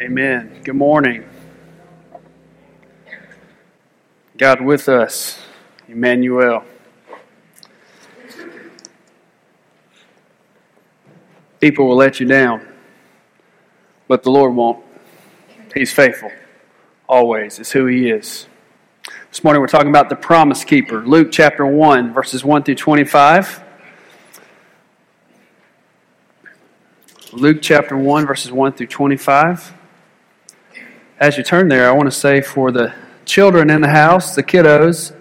Amen. Good morning. God with us, Emmanuel. People will let you down, but the Lord won't. He's faithful, always. It's who He is. This morning we're talking about the promise keeper. Luke chapter 1, verses 1 through 25. Luke chapter 1, verses 1 through 25 as you turn there, I want to say for the children in the house, the kiddos,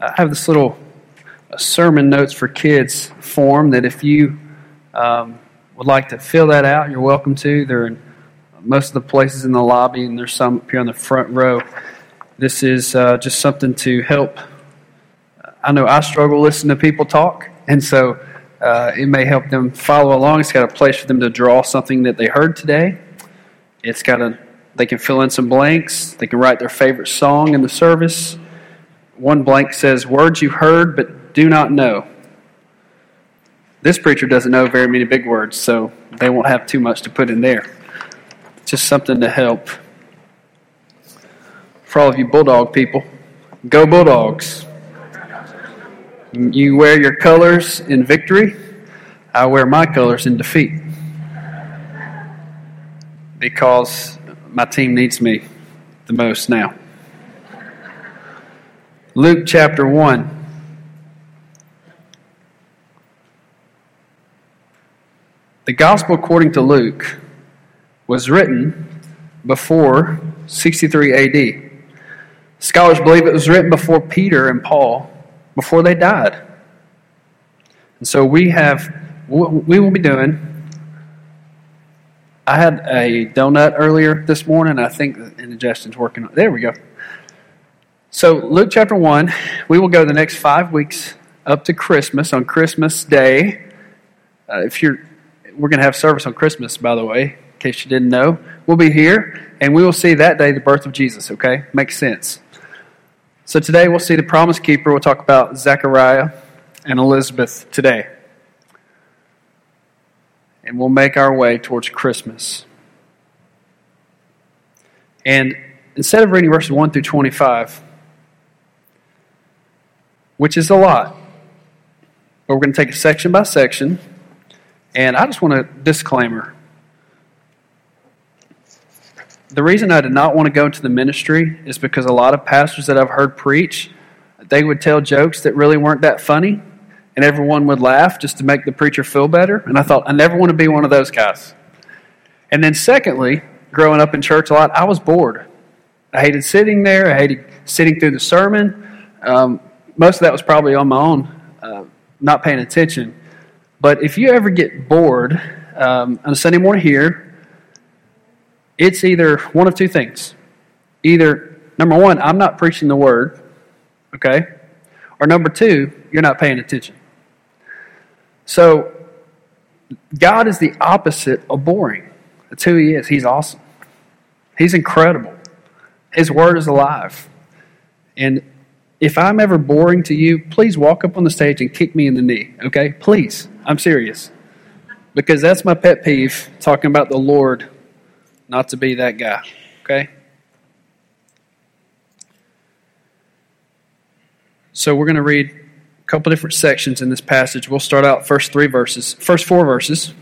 I have this little uh, sermon notes for kids form that if you um, would like to fill that out, you're welcome to. They're in most of the places in the lobby, and there's some up here on the front row. This is uh, just something to help. I know I struggle listening to people talk, and so uh, it may help them follow along. It's got a place for them to draw something that they heard today. It's got a they can fill in some blanks. They can write their favorite song in the service. One blank says, Words you heard but do not know. This preacher doesn't know very many big words, so they won't have too much to put in there. Just something to help. For all of you Bulldog people, go Bulldogs. You wear your colors in victory, I wear my colors in defeat. Because my team needs me the most now. Luke chapter 1. The Gospel according to Luke was written before 63 AD. Scholars believe it was written before Peter and Paul, before they died. And so we have, what we will be doing I had a donut earlier this morning. I think the indigestion's working. There we go. So, Luke chapter 1, we will go the next five weeks up to Christmas on Christmas Day. Uh, if you're, we're going to have service on Christmas, by the way, in case you didn't know. We'll be here, and we will see that day the birth of Jesus, okay? Makes sense. So, today we'll see the promise keeper. We'll talk about Zechariah and Elizabeth today and we'll make our way towards Christmas. And instead of reading verses 1 through 25, which is a lot, but we're going to take it section by section. And I just want a disclaimer. The reason I did not want to go into the ministry is because a lot of pastors that I've heard preach, they would tell jokes that really weren't that funny and everyone would laugh just to make the preacher feel better. And I thought, I never want to be one of those guys. And then, secondly, growing up in church a lot, I was bored. I hated sitting there, I hated sitting through the sermon. Um, most of that was probably on my own, uh, not paying attention. But if you ever get bored um, on a Sunday morning here, it's either one of two things. Either, number one, I'm not preaching the word, okay? Or number two, you're not paying attention. So, God is the opposite of boring. That's who He is. He's awesome. He's incredible. His Word is alive. And if I'm ever boring to you, please walk up on the stage and kick me in the knee, okay? Please. I'm serious. Because that's my pet peeve, talking about the Lord, not to be that guy, okay? So we're going to read couple different sections in this passage. We'll start out first three verses, first four verses.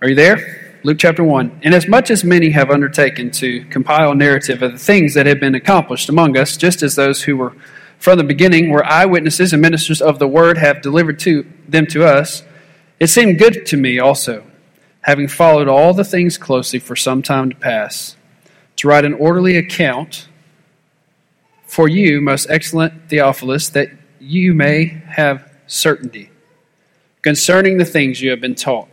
Are you there? Luke chapter 1. Inasmuch as much as many have undertaken to compile a narrative of the things that have been accomplished among us, just as those who were from the beginning were eyewitnesses and ministers of the word have delivered to them to us, it seemed good to me also, having followed all the things closely for some time to pass, to write an orderly account for you, most excellent Theophilus, that you may have certainty concerning the things you have been taught.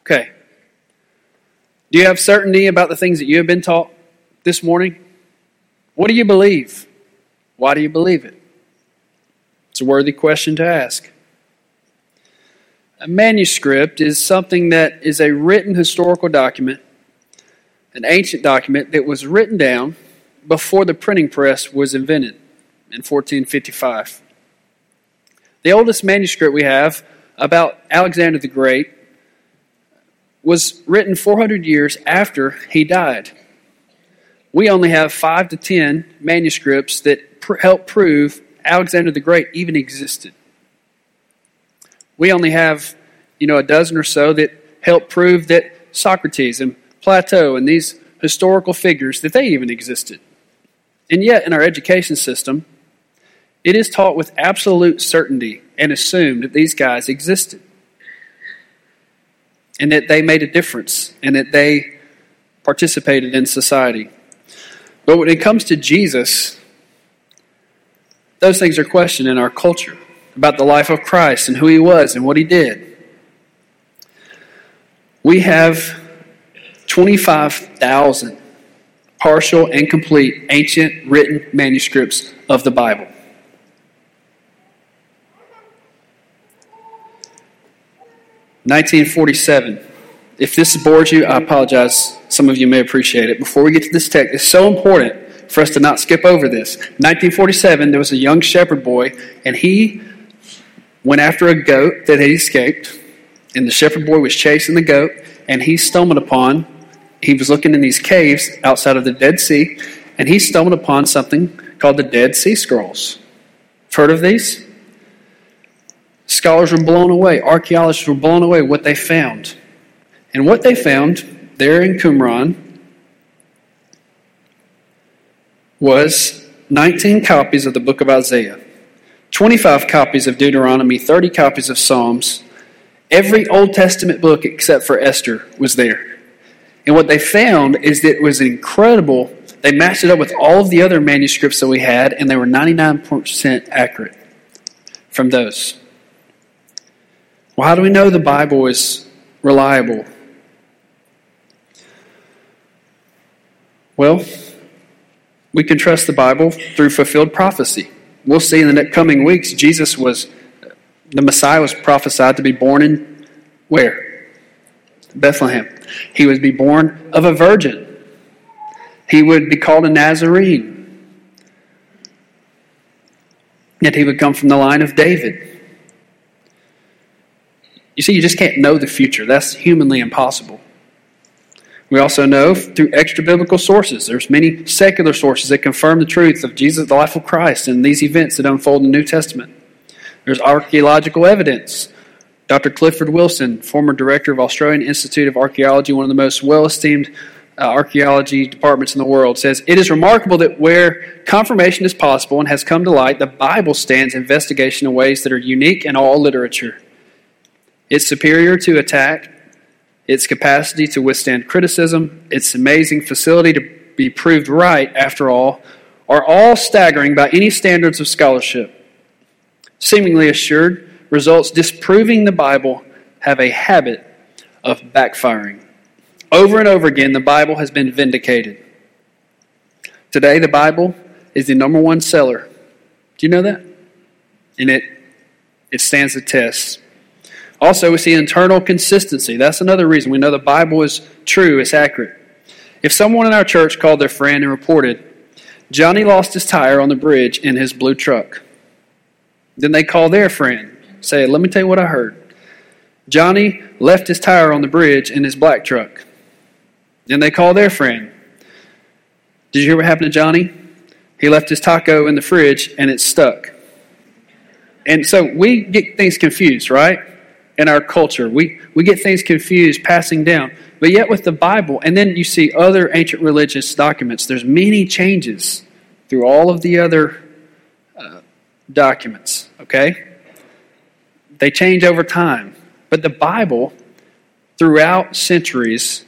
Okay. Do you have certainty about the things that you have been taught this morning? What do you believe? Why do you believe it? It's a worthy question to ask. A manuscript is something that is a written historical document, an ancient document that was written down before the printing press was invented in 1455. The oldest manuscript we have about Alexander the Great was written 400 years after he died. We only have five to ten manuscripts that pr- help prove Alexander the Great even existed. We only have, you know, a dozen or so that help prove that Socrates and Plato and these historical figures that they even existed. And yet, in our education system, it is taught with absolute certainty and assumed that these guys existed and that they made a difference and that they participated in society. But when it comes to Jesus, those things are questioned in our culture about the life of Christ and who he was and what he did. We have 25,000 partial and complete ancient written manuscripts of the Bible. Nineteen forty-seven. If this bores you, I apologize. Some of you may appreciate it. Before we get to this text, it's so important for us to not skip over this. 1947, there was a young shepherd boy, and he went after a goat that had escaped, and the shepherd boy was chasing the goat, and he stumbled upon, he was looking in these caves outside of the Dead Sea, and he stumbled upon something called the Dead Sea Scrolls. Heard of these? Scholars were blown away, archaeologists were blown away what they found. And what they found there in Qumran was 19 copies of the book of Isaiah, 25 copies of Deuteronomy, 30 copies of Psalms. Every Old Testament book except for Esther was there. And what they found is that it was incredible. They matched it up with all of the other manuscripts that we had, and they were 99% accurate from those. Well, how do we know the Bible is reliable? Well, we can trust the Bible through fulfilled prophecy. We'll see in the coming weeks, Jesus was, the Messiah was prophesied to be born in where? Bethlehem. He would be born of a virgin. He would be called a Nazarene. Yet he would come from the line of David. You see, you just can't know the future. That's humanly impossible. We also know through extra biblical sources. There's many secular sources that confirm the truth of Jesus, the life of Christ, and these events that unfold in the New Testament. There's archaeological evidence. Dr. Clifford Wilson, former director of Australian Institute of Archaeology, one of the most well esteemed uh, archaeology departments in the world, says It is remarkable that where confirmation is possible and has come to light, the Bible stands investigation in ways that are unique in all literature. It's superior to attack, its capacity to withstand criticism, its amazing facility to be proved right, after all, are all staggering by any standards of scholarship. Seemingly assured, results disproving the Bible have a habit of backfiring. Over and over again, the Bible has been vindicated. Today, the Bible is the number one seller. Do you know that? And it, it stands the test. Also, we see internal consistency. That's another reason we know the Bible is true, it's accurate. If someone in our church called their friend and reported, Johnny lost his tire on the bridge in his blue truck, then they call their friend, say, Let me tell you what I heard. Johnny left his tire on the bridge in his black truck. Then they call their friend. Did you hear what happened to Johnny? He left his taco in the fridge and it's stuck. And so we get things confused, right? In our culture. We, we get things confused, passing down. But yet, with the Bible, and then you see other ancient religious documents, there's many changes through all of the other uh, documents, okay? They change over time. But the Bible, throughout centuries,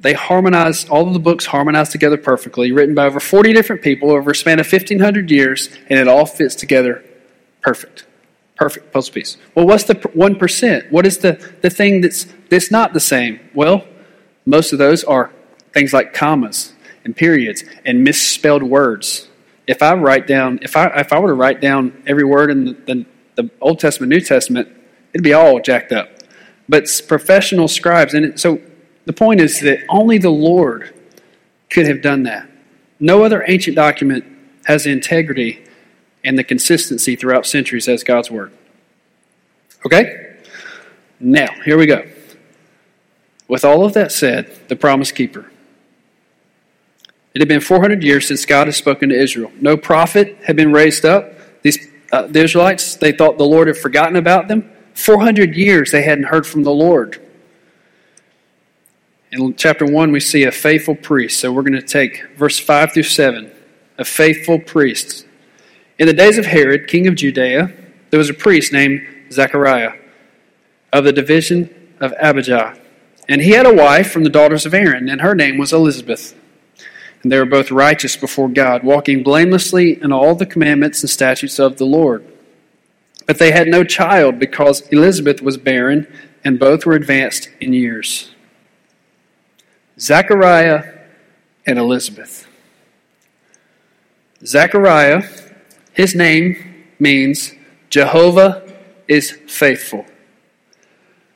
they harmonize, all of the books harmonize together perfectly, written by over 40 different people over a span of 1,500 years, and it all fits together perfect. Perfect puzzle piece. Well, what's the 1%? What is the, the thing that's, that's not the same? Well, most of those are things like commas and periods and misspelled words. If I write down, if I, if I were to write down every word in the, the, the Old Testament, New Testament, it'd be all jacked up. But professional scribes, and it, so the point is that only the Lord could have done that. No other ancient document has the integrity and the consistency throughout centuries as God's Word. Okay? Now, here we go. With all of that said, the promise keeper. It had been 400 years since God had spoken to Israel. No prophet had been raised up. These, uh, the Israelites, they thought the Lord had forgotten about them. 400 years they hadn't heard from the Lord. In chapter 1, we see a faithful priest. So we're going to take verse 5 through 7. A faithful priest. In the days of Herod, king of Judea, there was a priest named Zechariah of the division of Abijah. And he had a wife from the daughters of Aaron, and her name was Elizabeth. And they were both righteous before God, walking blamelessly in all the commandments and statutes of the Lord. But they had no child because Elizabeth was barren, and both were advanced in years. Zechariah and Elizabeth. Zechariah, his name means Jehovah is faithful.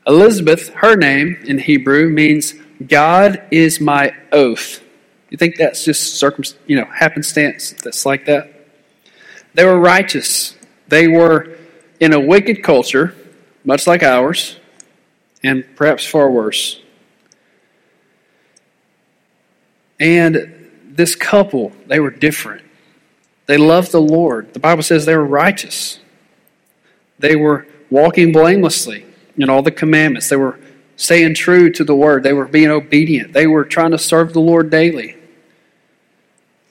Elizabeth, her name in Hebrew means God is my oath. You think that's just circum, you know, happenstance that's like that? They were righteous. They were in a wicked culture, much like ours, and perhaps far worse. And this couple, they were different. They loved the Lord. The Bible says they were righteous. They were walking blamelessly in all the commandments. They were staying true to the word. They were being obedient. They were trying to serve the Lord daily.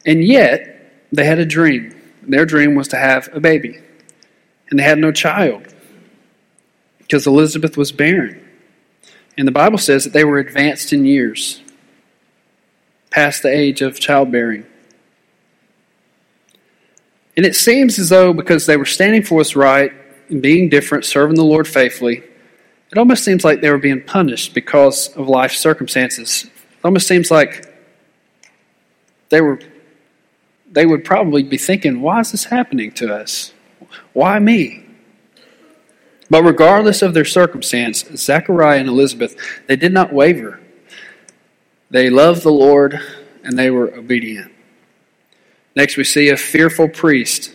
And yet, they had a dream. Their dream was to have a baby. And they had no child because Elizabeth was barren. And the Bible says that they were advanced in years past the age of childbearing. And it seems as though because they were standing for what's right being different, serving the Lord faithfully, it almost seems like they were being punished because of life circumstances. It almost seems like they were they would probably be thinking, why is this happening to us? Why me? But regardless of their circumstance, Zechariah and Elizabeth, they did not waver. They loved the Lord and they were obedient. Next, we see a fearful priest.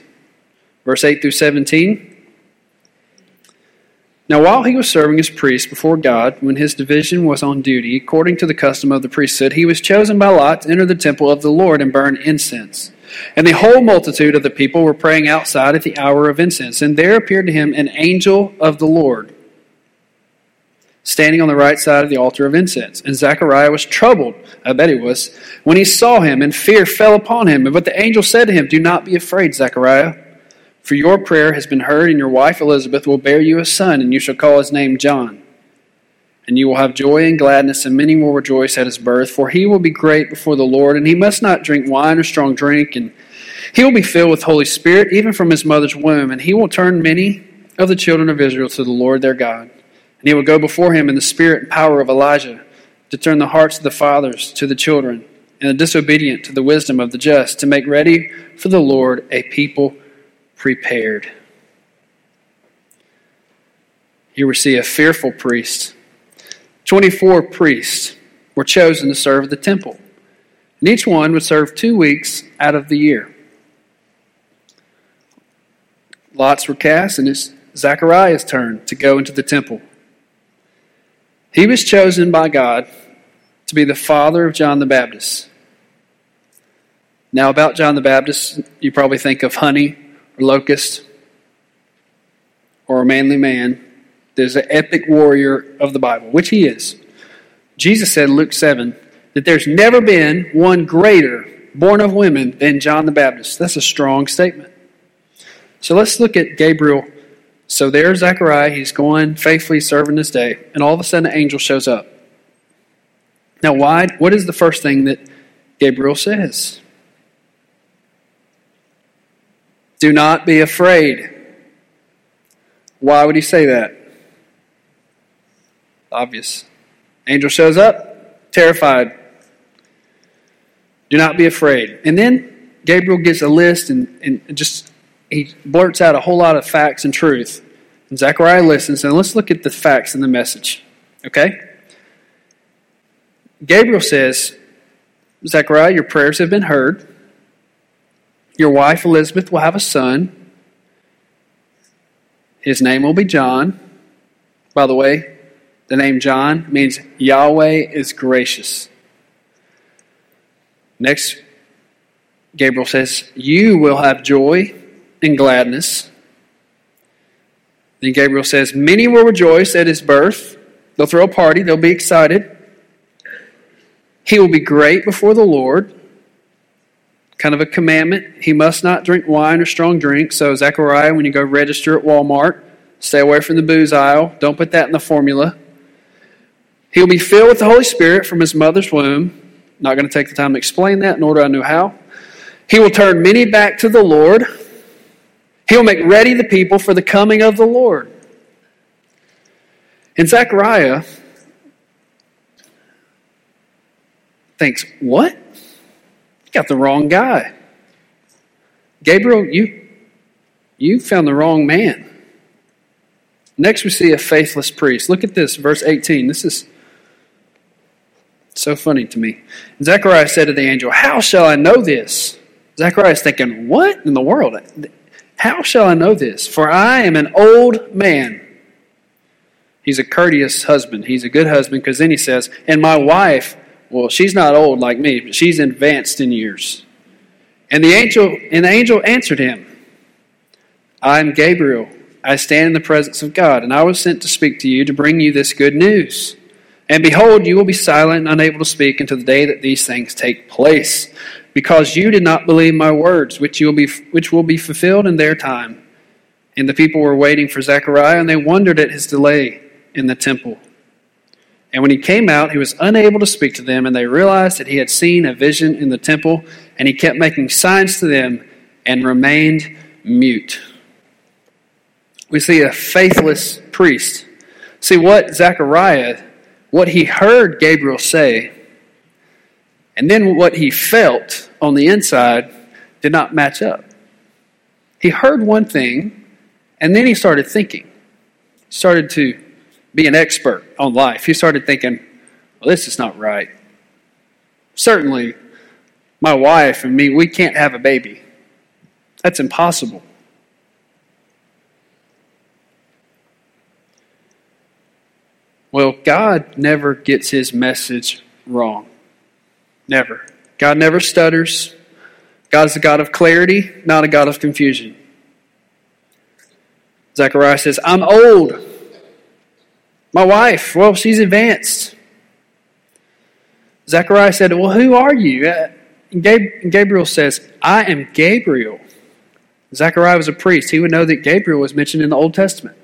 Verse 8 through 17. Now, while he was serving as priest before God, when his division was on duty, according to the custom of the priesthood, he was chosen by lot to enter the temple of the Lord and burn incense. And the whole multitude of the people were praying outside at the hour of incense. And there appeared to him an angel of the Lord standing on the right side of the altar of incense. And Zechariah was troubled, I bet he was, when he saw him, and fear fell upon him. But the angel said to him, Do not be afraid, Zechariah, for your prayer has been heard, and your wife Elizabeth will bear you a son, and you shall call his name John. And you will have joy and gladness, and many will rejoice at his birth, for he will be great before the Lord, and he must not drink wine or strong drink, and he will be filled with Holy Spirit, even from his mother's womb, and he will turn many of the children of Israel to the Lord their God and he will go before him in the spirit and power of Elijah to turn the hearts of the fathers to the children and the disobedient to the wisdom of the just, to make ready for the Lord a people prepared. Here we see a fearful priest. 24 priests were chosen to serve the temple, and each one would serve two weeks out of the year. Lots were cast, and it's Zechariah's turn to go into the temple. He was chosen by God to be the father of John the Baptist. Now, about John the Baptist, you probably think of honey or locust or a manly man. There's an epic warrior of the Bible, which he is. Jesus said in Luke 7 that there's never been one greater born of women than John the Baptist. That's a strong statement. So let's look at Gabriel so there's Zechariah. He's going faithfully serving his day. And all of a sudden, an angel shows up. Now, why? What is the first thing that Gabriel says? Do not be afraid. Why would he say that? Obvious. Angel shows up, terrified. Do not be afraid. And then Gabriel gives a list and, and just he blurts out a whole lot of facts and truth. And Zechariah listens, and let's look at the facts in the message. Okay? Gabriel says, Zechariah, your prayers have been heard. Your wife Elizabeth will have a son. His name will be John. By the way, The name John means Yahweh is gracious. Next, Gabriel says, You will have joy and gladness. Then Gabriel says, Many will rejoice at his birth. They'll throw a party, they'll be excited. He will be great before the Lord. Kind of a commandment. He must not drink wine or strong drink. So, Zechariah, when you go register at Walmart, stay away from the booze aisle. Don't put that in the formula. He'll be filled with the Holy Spirit from his mother's womb. Not going to take the time to explain that, nor do I know how. He will turn many back to the Lord. He'll make ready the people for the coming of the Lord. And Zechariah thinks, What? You got the wrong guy. Gabriel, you, you found the wrong man. Next, we see a faithless priest. Look at this, verse 18. This is so funny to me. Zechariah said to the angel, How shall I know this? Zechariah is thinking, What in the world? How shall I know this? For I am an old man. He's a courteous husband. He's a good husband because then he says, And my wife, well, she's not old like me, but she's advanced in years. And the angel, and the angel answered him, I'm Gabriel. I stand in the presence of God, and I was sent to speak to you to bring you this good news. And behold, you will be silent and unable to speak until the day that these things take place, because you did not believe my words, which, will be, which will be fulfilled in their time. And the people were waiting for Zechariah, and they wondered at his delay in the temple. And when he came out, he was unable to speak to them, and they realized that he had seen a vision in the temple, and he kept making signs to them and remained mute. We see a faithless priest. See what Zechariah what he heard Gabriel say and then what he felt on the inside did not match up. He heard one thing and then he started thinking. Started to be an expert on life. He started thinking, well, this is not right. Certainly, my wife and me, we can't have a baby. That's impossible. Well, God never gets his message wrong. Never. God never stutters. God is a God of clarity, not a God of confusion. Zechariah says, I'm old. My wife, well, she's advanced. Zechariah said, Well, who are you? Uh, Gabriel says, I am Gabriel. Zechariah was a priest. He would know that Gabriel was mentioned in the Old Testament.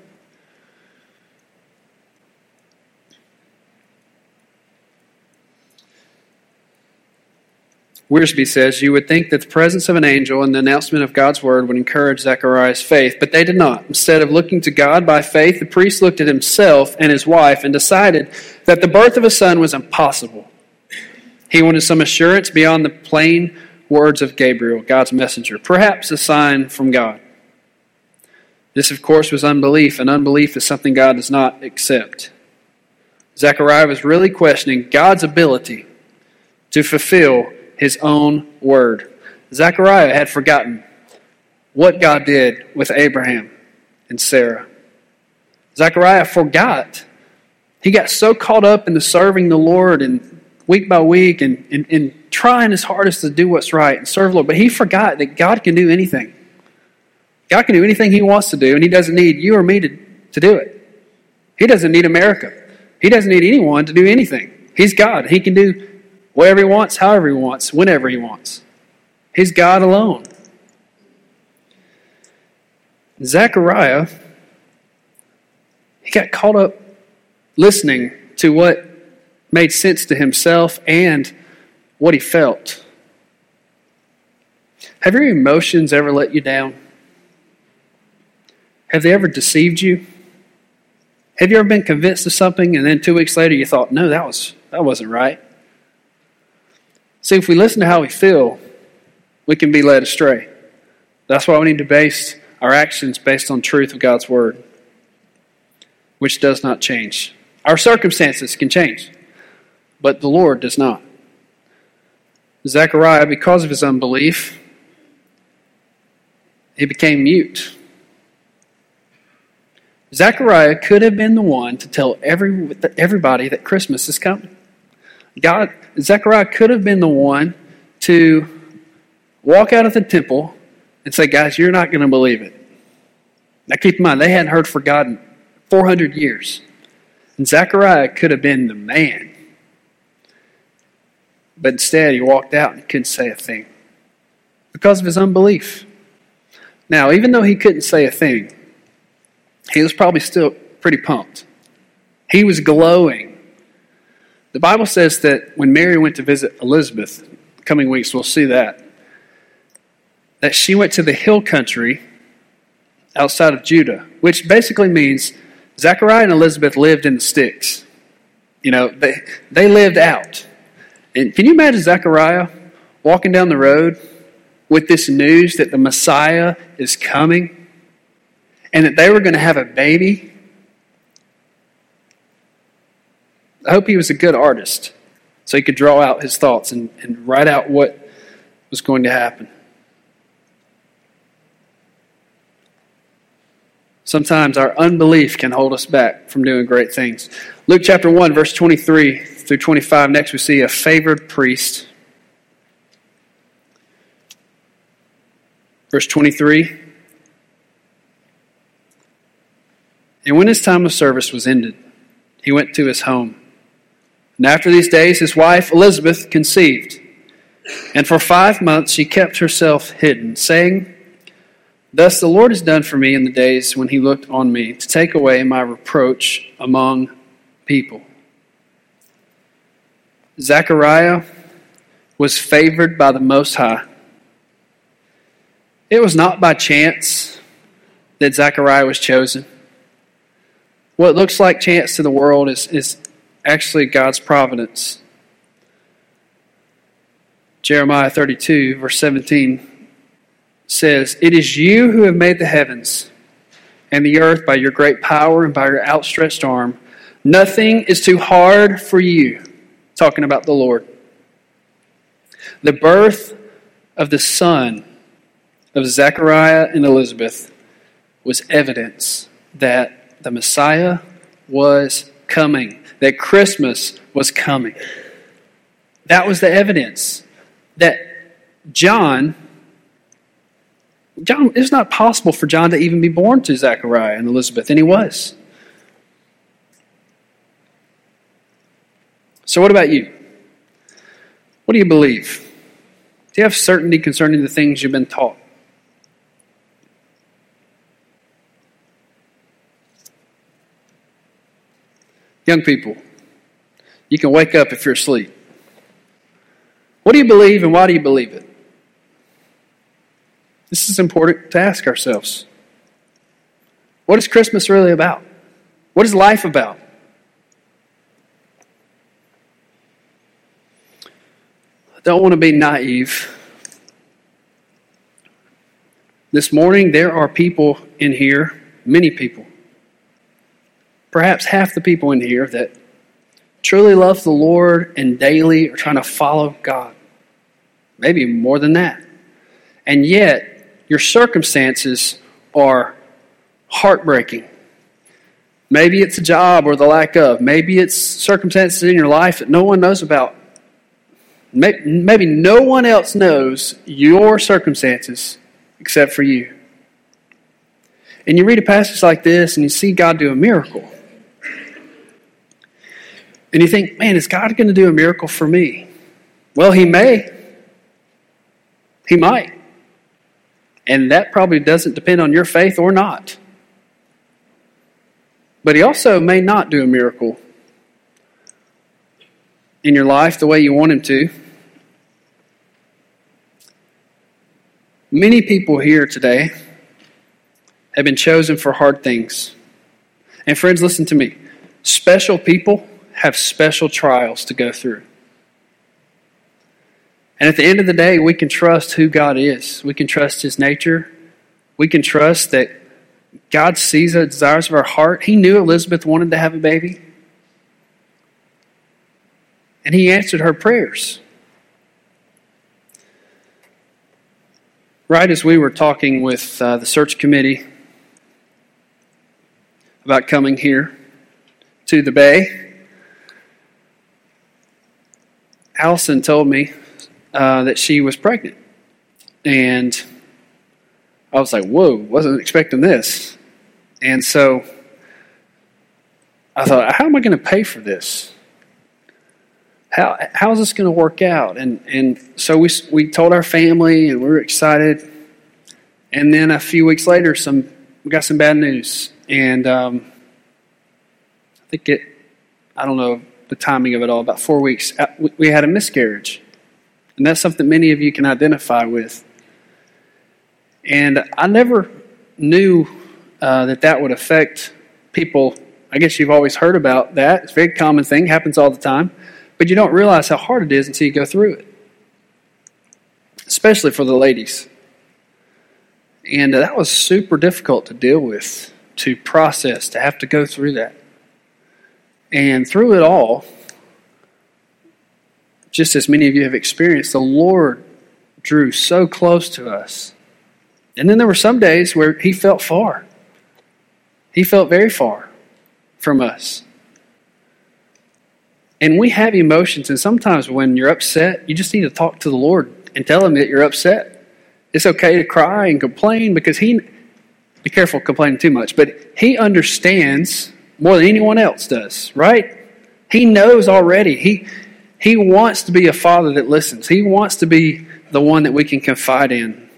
Wiersbe says, You would think that the presence of an angel and the announcement of God's word would encourage Zechariah's faith, but they did not. Instead of looking to God by faith, the priest looked at himself and his wife and decided that the birth of a son was impossible. He wanted some assurance beyond the plain words of Gabriel, God's messenger, perhaps a sign from God. This, of course, was unbelief, and unbelief is something God does not accept. Zechariah was really questioning God's ability to fulfill his own word. Zechariah had forgotten what God did with Abraham and Sarah. Zechariah forgot. He got so caught up into serving the Lord and week by week and, and, and trying his hardest to do what's right and serve the Lord. But he forgot that God can do anything. God can do anything he wants to do, and he doesn't need you or me to, to do it. He doesn't need America. He doesn't need anyone to do anything. He's God. He can do whatever he wants, however he wants, whenever he wants. He's God alone. Zechariah, he got caught up listening to what made sense to himself and what he felt. Have your emotions ever let you down? Have they ever deceived you? Have you ever been convinced of something and then two weeks later you thought, no, that was that wasn't right? See, if we listen to how we feel, we can be led astray. That's why we need to base our actions based on truth of God's Word, which does not change. Our circumstances can change, but the Lord does not. Zechariah, because of his unbelief, he became mute. Zechariah could have been the one to tell every, everybody that Christmas is coming. God, Zechariah could have been the one to walk out of the temple and say, Guys, you're not going to believe it. Now keep in mind, they hadn't heard from God in 400 years. And Zechariah could have been the man. But instead, he walked out and couldn't say a thing because of his unbelief. Now, even though he couldn't say a thing, he was probably still pretty pumped. He was glowing. The Bible says that when Mary went to visit Elizabeth, coming weeks we'll see that, that she went to the hill country outside of Judah, which basically means Zechariah and Elizabeth lived in the sticks. You know, they, they lived out. And can you imagine Zechariah walking down the road with this news that the Messiah is coming and that they were going to have a baby? I hope he was a good artist so he could draw out his thoughts and, and write out what was going to happen. Sometimes our unbelief can hold us back from doing great things. Luke chapter 1, verse 23 through 25. Next, we see a favored priest. Verse 23. And when his time of service was ended, he went to his home. And after these days, his wife Elizabeth conceived. And for five months she kept herself hidden, saying, Thus the Lord has done for me in the days when he looked on me to take away my reproach among people. Zechariah was favored by the Most High. It was not by chance that Zechariah was chosen. What looks like chance to the world is, is actually God's providence. Jeremiah 32, verse 17 says, It is you who have made the heavens and the earth by your great power and by your outstretched arm. Nothing is too hard for you. Talking about the Lord. The birth of the son of Zechariah and Elizabeth was evidence that the Messiah was coming, that Christmas was coming. That was the evidence that John John, it's not possible for John to even be born to Zechariah and Elizabeth, and he was. So, what about you? What do you believe? Do you have certainty concerning the things you've been taught? Young people, you can wake up if you're asleep. What do you believe and why do you believe it? This is important to ask ourselves. What is Christmas really about? What is life about? I don't want to be naive. This morning, there are people in here, many people, perhaps half the people in here, that truly love the Lord and daily are trying to follow God. Maybe more than that. And yet, your circumstances are heartbreaking. Maybe it's a job or the lack of. Maybe it's circumstances in your life that no one knows about. Maybe no one else knows your circumstances except for you. And you read a passage like this and you see God do a miracle. And you think, man, is God going to do a miracle for me? Well, He may. He might. And that probably doesn't depend on your faith or not. But He also may not do a miracle in your life the way you want Him to. Many people here today have been chosen for hard things. And friends, listen to me. Special people have special trials to go through. And at the end of the day, we can trust who God is. We can trust His nature. We can trust that God sees the desires of our heart. He knew Elizabeth wanted to have a baby. And He answered her prayers. Right as we were talking with uh, the search committee about coming here to the Bay, Allison told me uh, that she was pregnant. And I was like, whoa, wasn't expecting this. And so I thought, how am I going to pay for this? How, how is this going to work out? And, and so we, we told our family and we were excited. And then a few weeks later, some, we got some bad news. And um, I think it, I don't know the timing of it all, about four weeks, uh, we had a miscarriage. And that's something many of you can identify with. And I never knew uh, that that would affect people. I guess you've always heard about that. It's a very common thing, happens all the time. But you don't realize how hard it is until you go through it, especially for the ladies. And that was super difficult to deal with, to process, to have to go through that. And through it all, just as many of you have experienced, the Lord drew so close to us. And then there were some days where He felt far. He felt very far from us. And we have emotions, and sometimes when you're upset, you just need to talk to the Lord and tell Him that you're upset. It's okay to cry and complain because He, be careful complaining too much, but He understands more than anyone else does, right? He knows already. He, he wants to be a father that listens, He wants to be the one that we can confide in.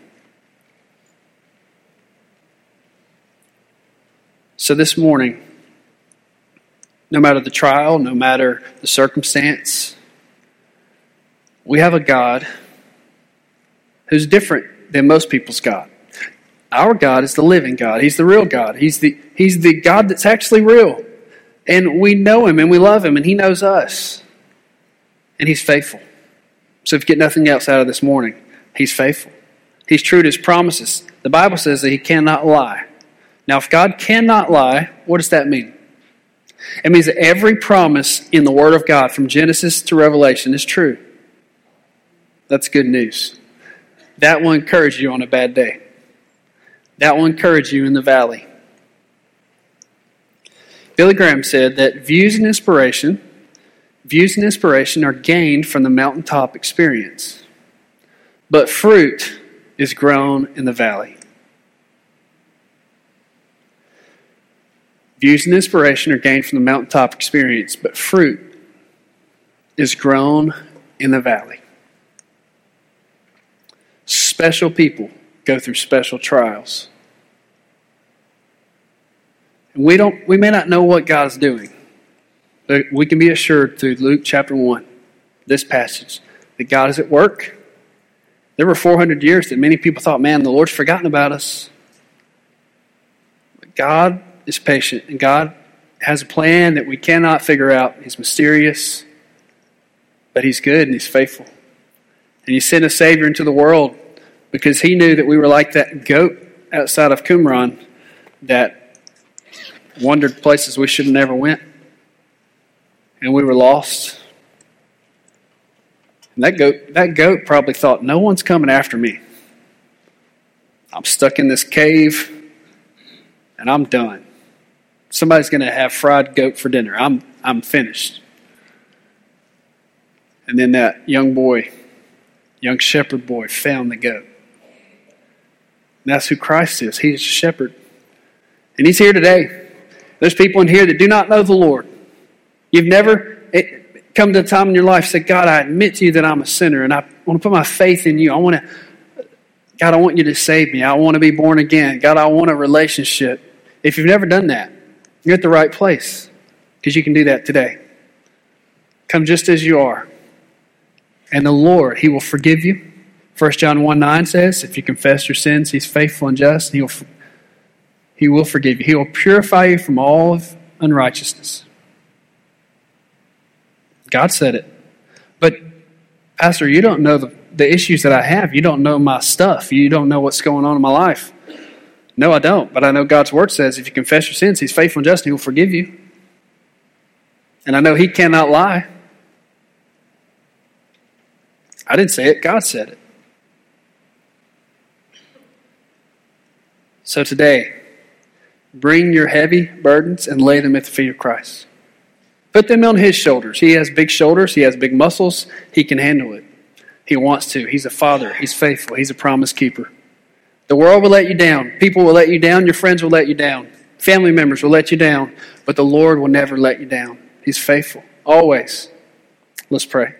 So this morning, no matter the trial, no matter the circumstance, we have a God who's different than most people's God. Our God is the living God. He's the real God. He's the, he's the God that's actually real. And we know Him and we love Him and He knows us. And He's faithful. So if you get nothing else out of this morning, He's faithful. He's true to His promises. The Bible says that He cannot lie. Now, if God cannot lie, what does that mean? It means that every promise in the Word of God, from Genesis to Revelation, is true. That's good news. That will encourage you on a bad day. That will encourage you in the valley. Billy Graham said that views and inspiration, views and inspiration are gained from the mountaintop experience, but fruit is grown in the valley. Views and inspiration are gained from the mountaintop experience, but fruit is grown in the valley. Special people go through special trials. We don't we may not know what God is doing, but we can be assured through Luke chapter 1, this passage, that God is at work. There were 400 years that many people thought, man, the Lord's forgotten about us. But God is patient, and God has a plan that we cannot figure out. He's mysterious, but He's good and He's faithful. And He sent a Savior into the world because He knew that we were like that goat outside of Qumran that wandered places we should have never went, and we were lost. And that goat, that goat probably thought, no one's coming after me. I'm stuck in this cave, and I'm done somebody's going to have fried goat for dinner. I'm, I'm finished. And then that young boy, young shepherd boy, found the goat. And that's who Christ is. He's a shepherd. And he's here today. There's people in here that do not know the Lord. You've never eh, come to a time in your life said, God, I admit to you that I'm a sinner and I want to put my faith in you. I want to, God, I want you to save me. I want to be born again. God, I want a relationship. If you've never done that, you're at the right place because you can do that today. Come just as you are. And the Lord, He will forgive you. 1 John 1 9 says, If you confess your sins, He's faithful and just, and He will, he will forgive you. He will purify you from all of unrighteousness. God said it. But, Pastor, you don't know the, the issues that I have. You don't know my stuff. You don't know what's going on in my life. No, I don't. But I know God's word says if you confess your sins, He's faithful and just, and He will forgive you. And I know He cannot lie. I didn't say it, God said it. So today, Bring your heavy burdens and lay them at the feet of Christ. Put them on his shoulders. He has big shoulders, he has big muscles, he can handle it. He wants to. He's a father, he's faithful, he's a promise keeper. The world will let you down. People will let you down. Your friends will let you down. Family members will let you down. But the Lord will never let you down. He's faithful, always. Let's pray.